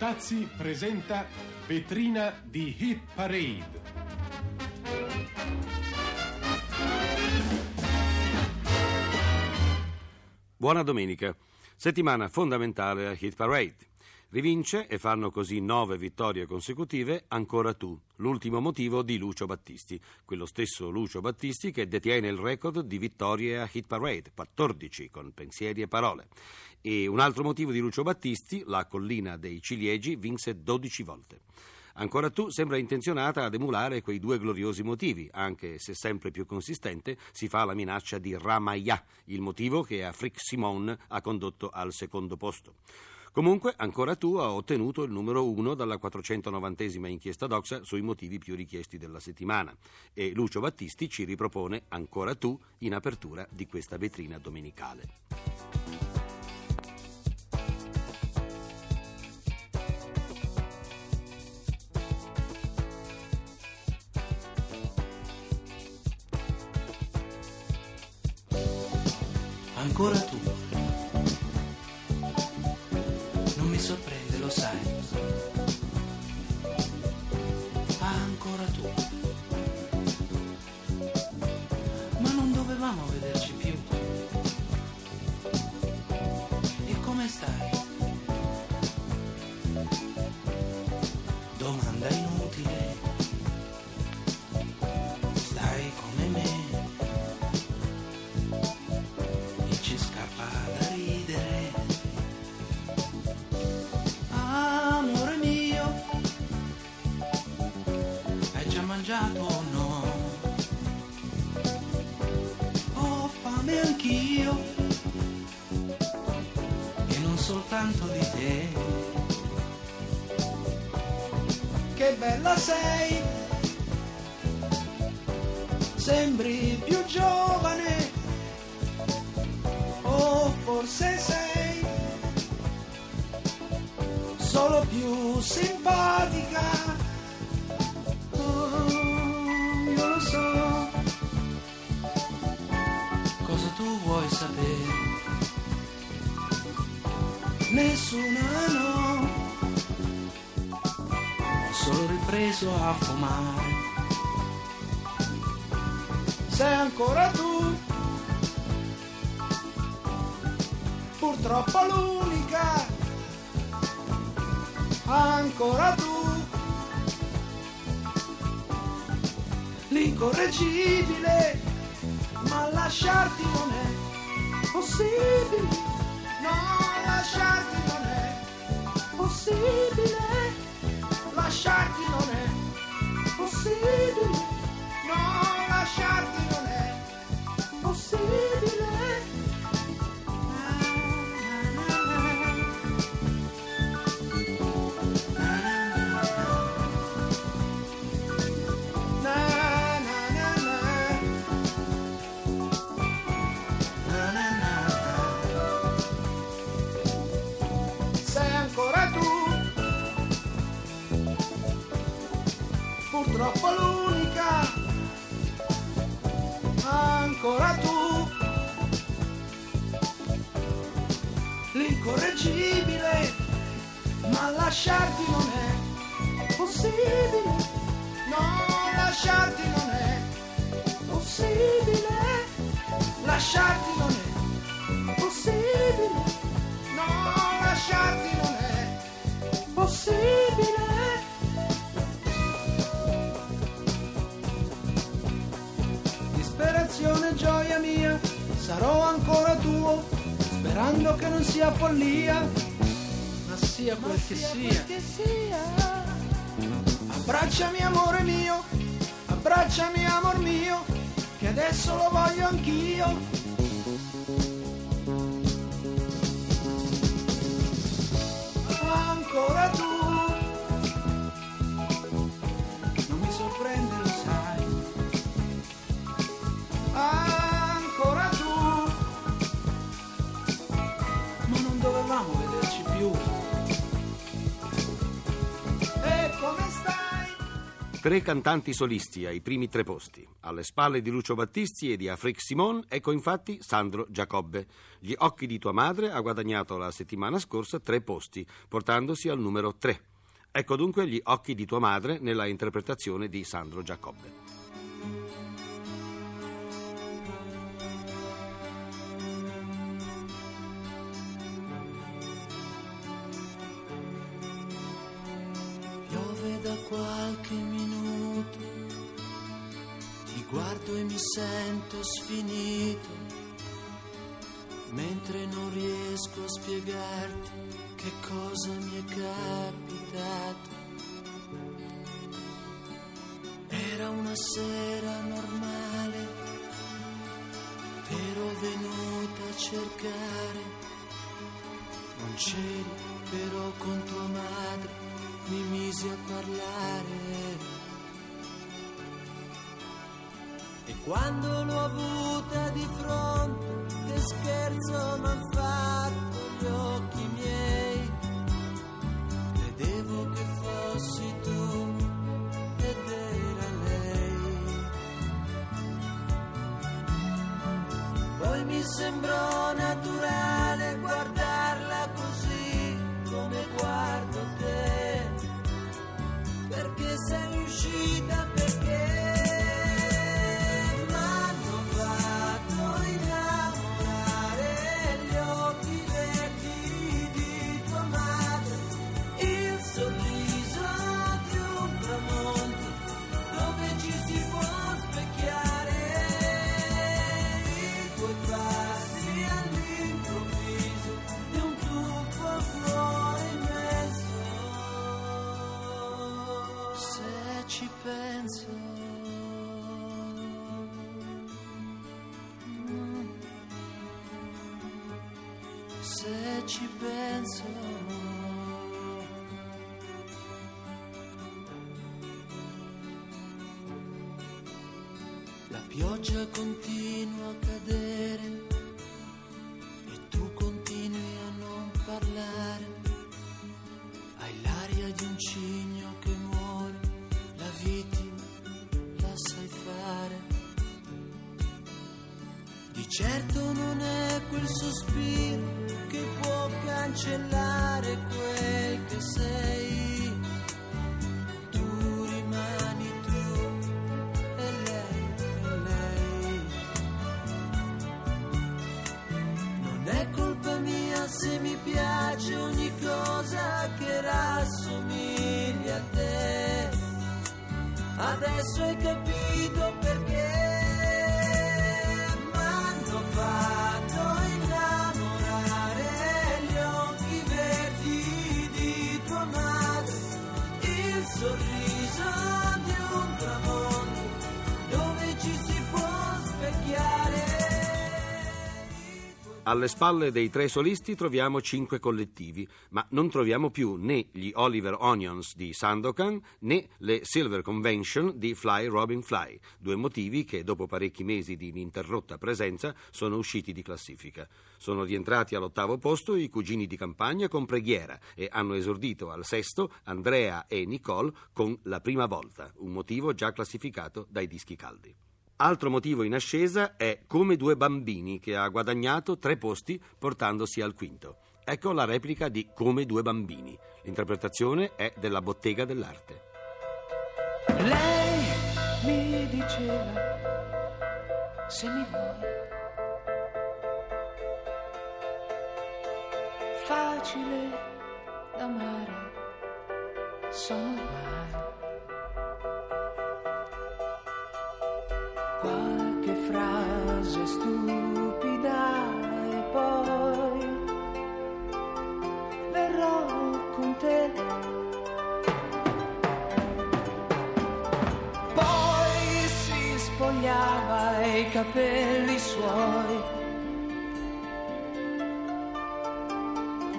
Luttazzi presenta Vetrina di Hit Parade. Buona domenica. Settimana fondamentale a Hit Parade. Rivince e fanno così nove vittorie consecutive Ancora tu, l'ultimo motivo di Lucio Battisti, quello stesso Lucio Battisti che detiene il record di vittorie a Hit Parade, 14 con pensieri e parole. E un altro motivo di Lucio Battisti, la collina dei ciliegi, vinse 12 volte. Ancora tu sembra intenzionata ad emulare quei due gloriosi motivi, anche se sempre più consistente si fa la minaccia di Ramaya, il motivo che a Frick Simon ha condotto al secondo posto. Comunque, ancora tu ha ottenuto il numero uno dalla 490esima inchiesta doxa sui motivi più richiesti della settimana e Lucio Battisti ci ripropone ancora tu in apertura di questa vetrina domenicale. Ancora tu. 你好天。Che bella sei, sembri più giovane o forse sei solo più simpatica. Oh, io lo so cosa tu vuoi sapere. Nessuna no, solo ripreso a fumare. Sei ancora tu. purtroppo l'unica, ancora tu, l'incorreggibile, ma lasciarti non è possibile, no, lasciarti non è possibile, lasciarti non è possibile, purtroppo l'unica, ancora tu, l'incorreggibile, ma lasciarti non è possibile. No, lasciarti non è possibile. Lasciarti non è possibile. No, lasciarti non è sarò ancora tuo, sperando che non sia follia, ma sia quel che sia. Abbracciami amore mio, abbracciami amor mio, che adesso lo voglio anch'io. Ancora tu, Tre cantanti solisti ai primi tre posti. Alle spalle di Lucio Battisti e di Afric Simon, ecco infatti Sandro Giacobbe. Gli occhi di tua madre ha guadagnato la settimana scorsa tre posti, portandosi al numero tre. Ecco dunque gli occhi di tua madre nella interpretazione di Sandro Giacobbe. Piove da qualche minuto, guardo e mi sento sfinito, mentre non riesco a spiegarti che cosa mi è capitato. Era una sera normale, ero venuta a cercare, non c'eri però con tua madre mi misi a parlare. Quando l'ho avuta di fronte, che scherzo m'han fatto gli occhi miei. Credevo che fossi tu ed era lei. Poi mi sembrò naturale guardarla così come guardo te. Perché sei uscita perché La pioggia continua a cadere e tu continui a non parlare. Hai l'aria di un cigno che muore, la vittima la sai fare. Di certo non è quel sospiro che può cancellare quel che sei. Adesso hai capito Alle spalle dei tre solisti troviamo cinque collettivi, ma non troviamo più né gli Oliver Onions di Sandokan né le Silver Convention di Fly Robin Fly, due motivi che dopo parecchi mesi di ininterrotta presenza sono usciti di classifica. Sono rientrati all'ottavo posto i cugini di campagna con Preghiera e hanno esordito al sesto Andrea e Nicole con La prima volta, un motivo già classificato dai dischi caldi. Altro motivo in ascesa è Come due bambini, che ha guadagnato tre posti portandosi al quinto. Ecco la replica di Come due bambini. L'interpretazione è della Bottega dell'Arte. Lei mi diceva se mi vuoi facile da amare sono ormai qualche frase stupida e poi verrò con te Poi si spogliava e i capelli suoi.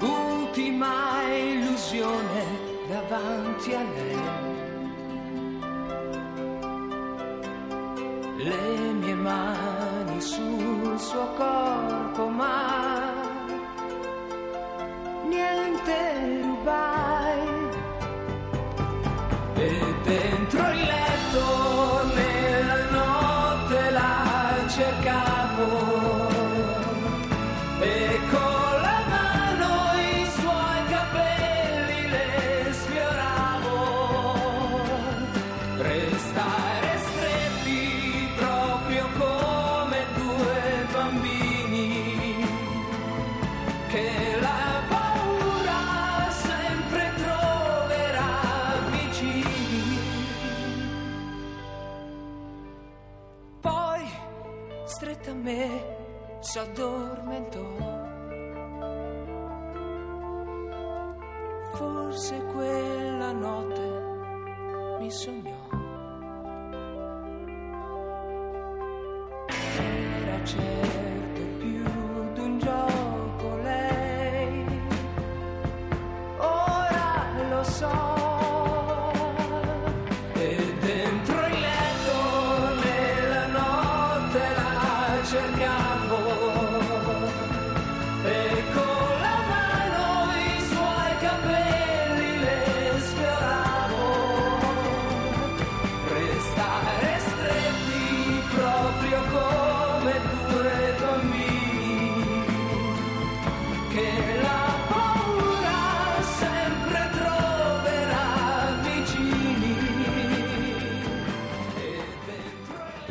Ultima illusione davanti a lei. Le mie mani sul suo corpo, ma niente rubai. E dentro il letto Era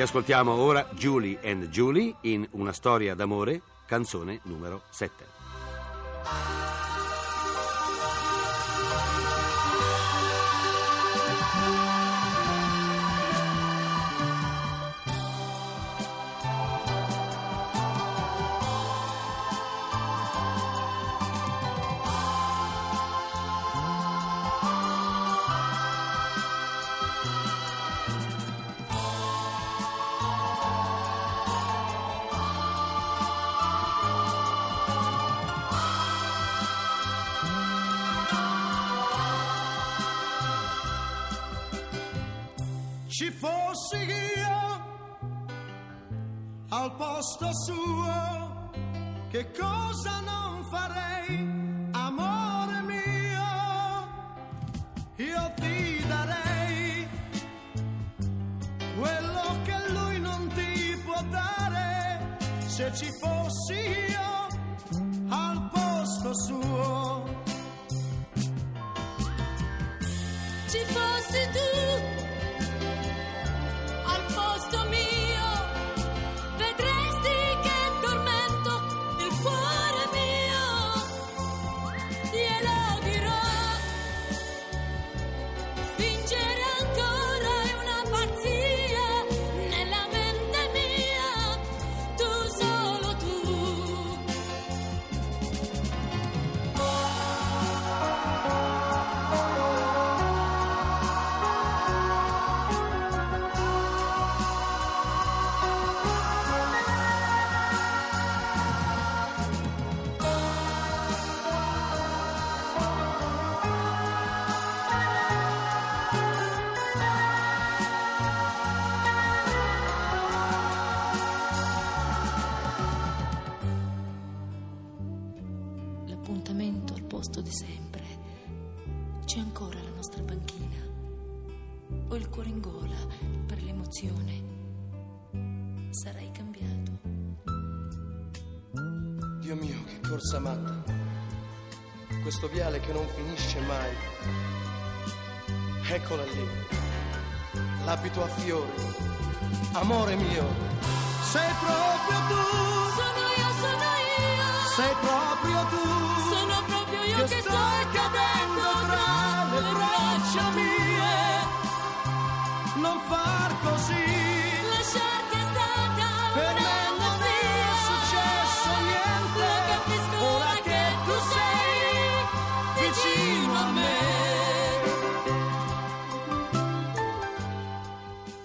Riascoltiamo ora Julie and Julie in Una storia d'amore, canzone numero 7. Ci fossi io al posto suo, che cosa non farei, amore mio? Io ti darei quello che lui non ti può dare, se ci fossi io al posto suo. Sarai cambiato. Dio mio, che corsa matta. Questo viale che non finisce mai. Eccola lì. L'abito a fiori. Amore mio, Sei proprio tu, Sono io, sono io. sei proprio tu. Sono proprio io che che sto cadendo tra le braccia mie. Non far così,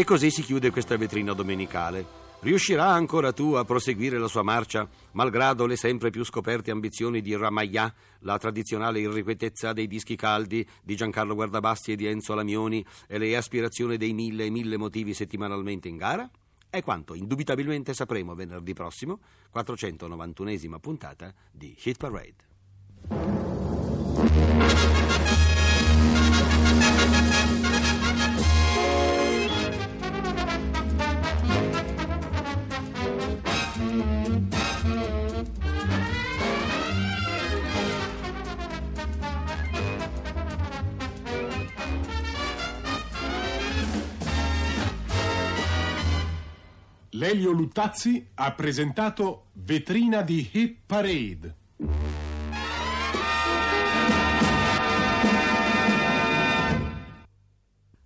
E così si chiude questa vetrina domenicale. Riuscirà ancora tu a proseguire la sua marcia, malgrado le sempre più scoperte ambizioni di Ramayà, la tradizionale irrequietezza dei dischi caldi di Giancarlo Guardabasti e di Enzo Lamioni e le aspirazioni dei mille e mille motivi settimanalmente in gara? È quanto indubitabilmente sapremo venerdì prossimo, 491esima puntata di Hit Parade. Lelio Luttazzi ha presentato Vetrina di Hit Parade.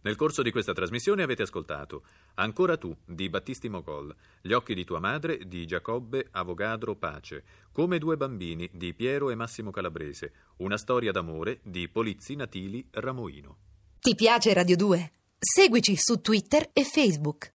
Nel corso di questa trasmissione avete ascoltato Ancora tu di Battisti Mogol, Gli occhi di tua madre di Giacobbe Avogadro Pace, Come due bambini di Piero e Massimo Calabrese, Una storia d'amore di Polizzi Natili Ramoino. Ti piace Radio 2? Seguici su Twitter e Facebook.